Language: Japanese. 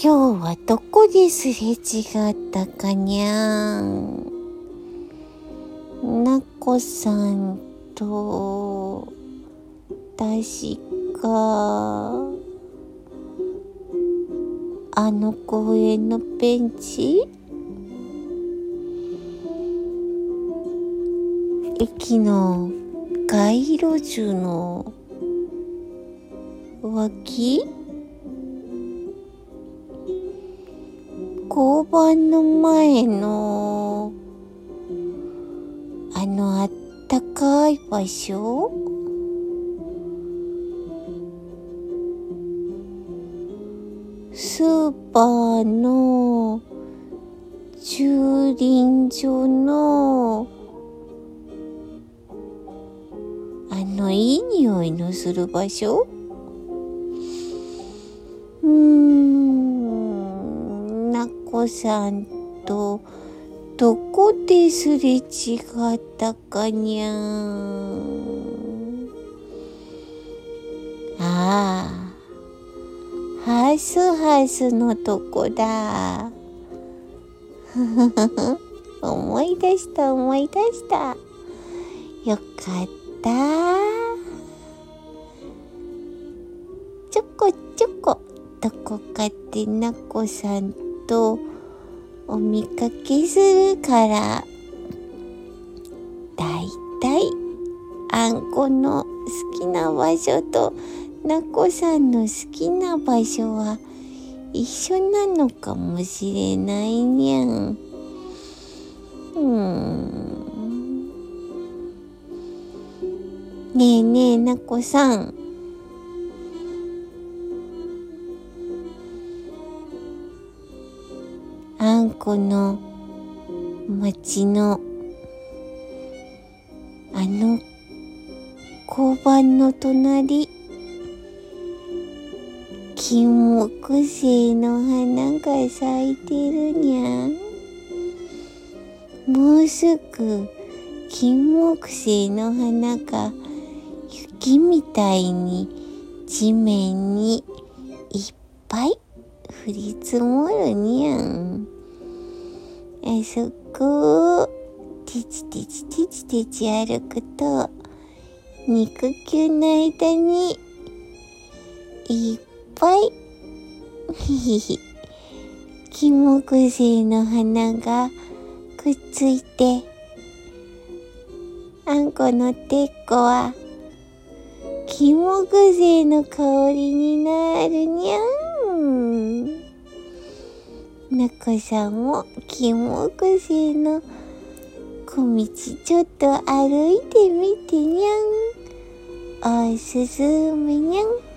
今日はどこですれ違ったかにゃん。なこさんと、確か、あの公園のベンチ？駅の街路樹の脇？交番の前のあのあったかい場所？スーパーの駐輪場のあのいい匂いのする場所？こさんとどこですれ違ったかにゃんああハスハスのとこだ。思い出した思い出した。よかった。ちょこちょこどこかでなこさんととお見かけするから、だいたいあんこの好きな場所となこさんの好きな場所は一緒なのかもしれないにゃん。うん。ねえねえなこさん。この町のあの交番の隣金木犀の花が咲いてるにゃ。もうすぐ金木犀の花が雪みたいに地面にいっぱい降り積もるにゃん。あそこをてちてちてちてち歩くと肉球の間にいっぱい。ひひひ金木犀の花がくっついて。あんこのてっこは金木犀の香りになるにゃん猫さんもキモくせの小道ちょっと歩いてみてにゃん。おすすめにゃん。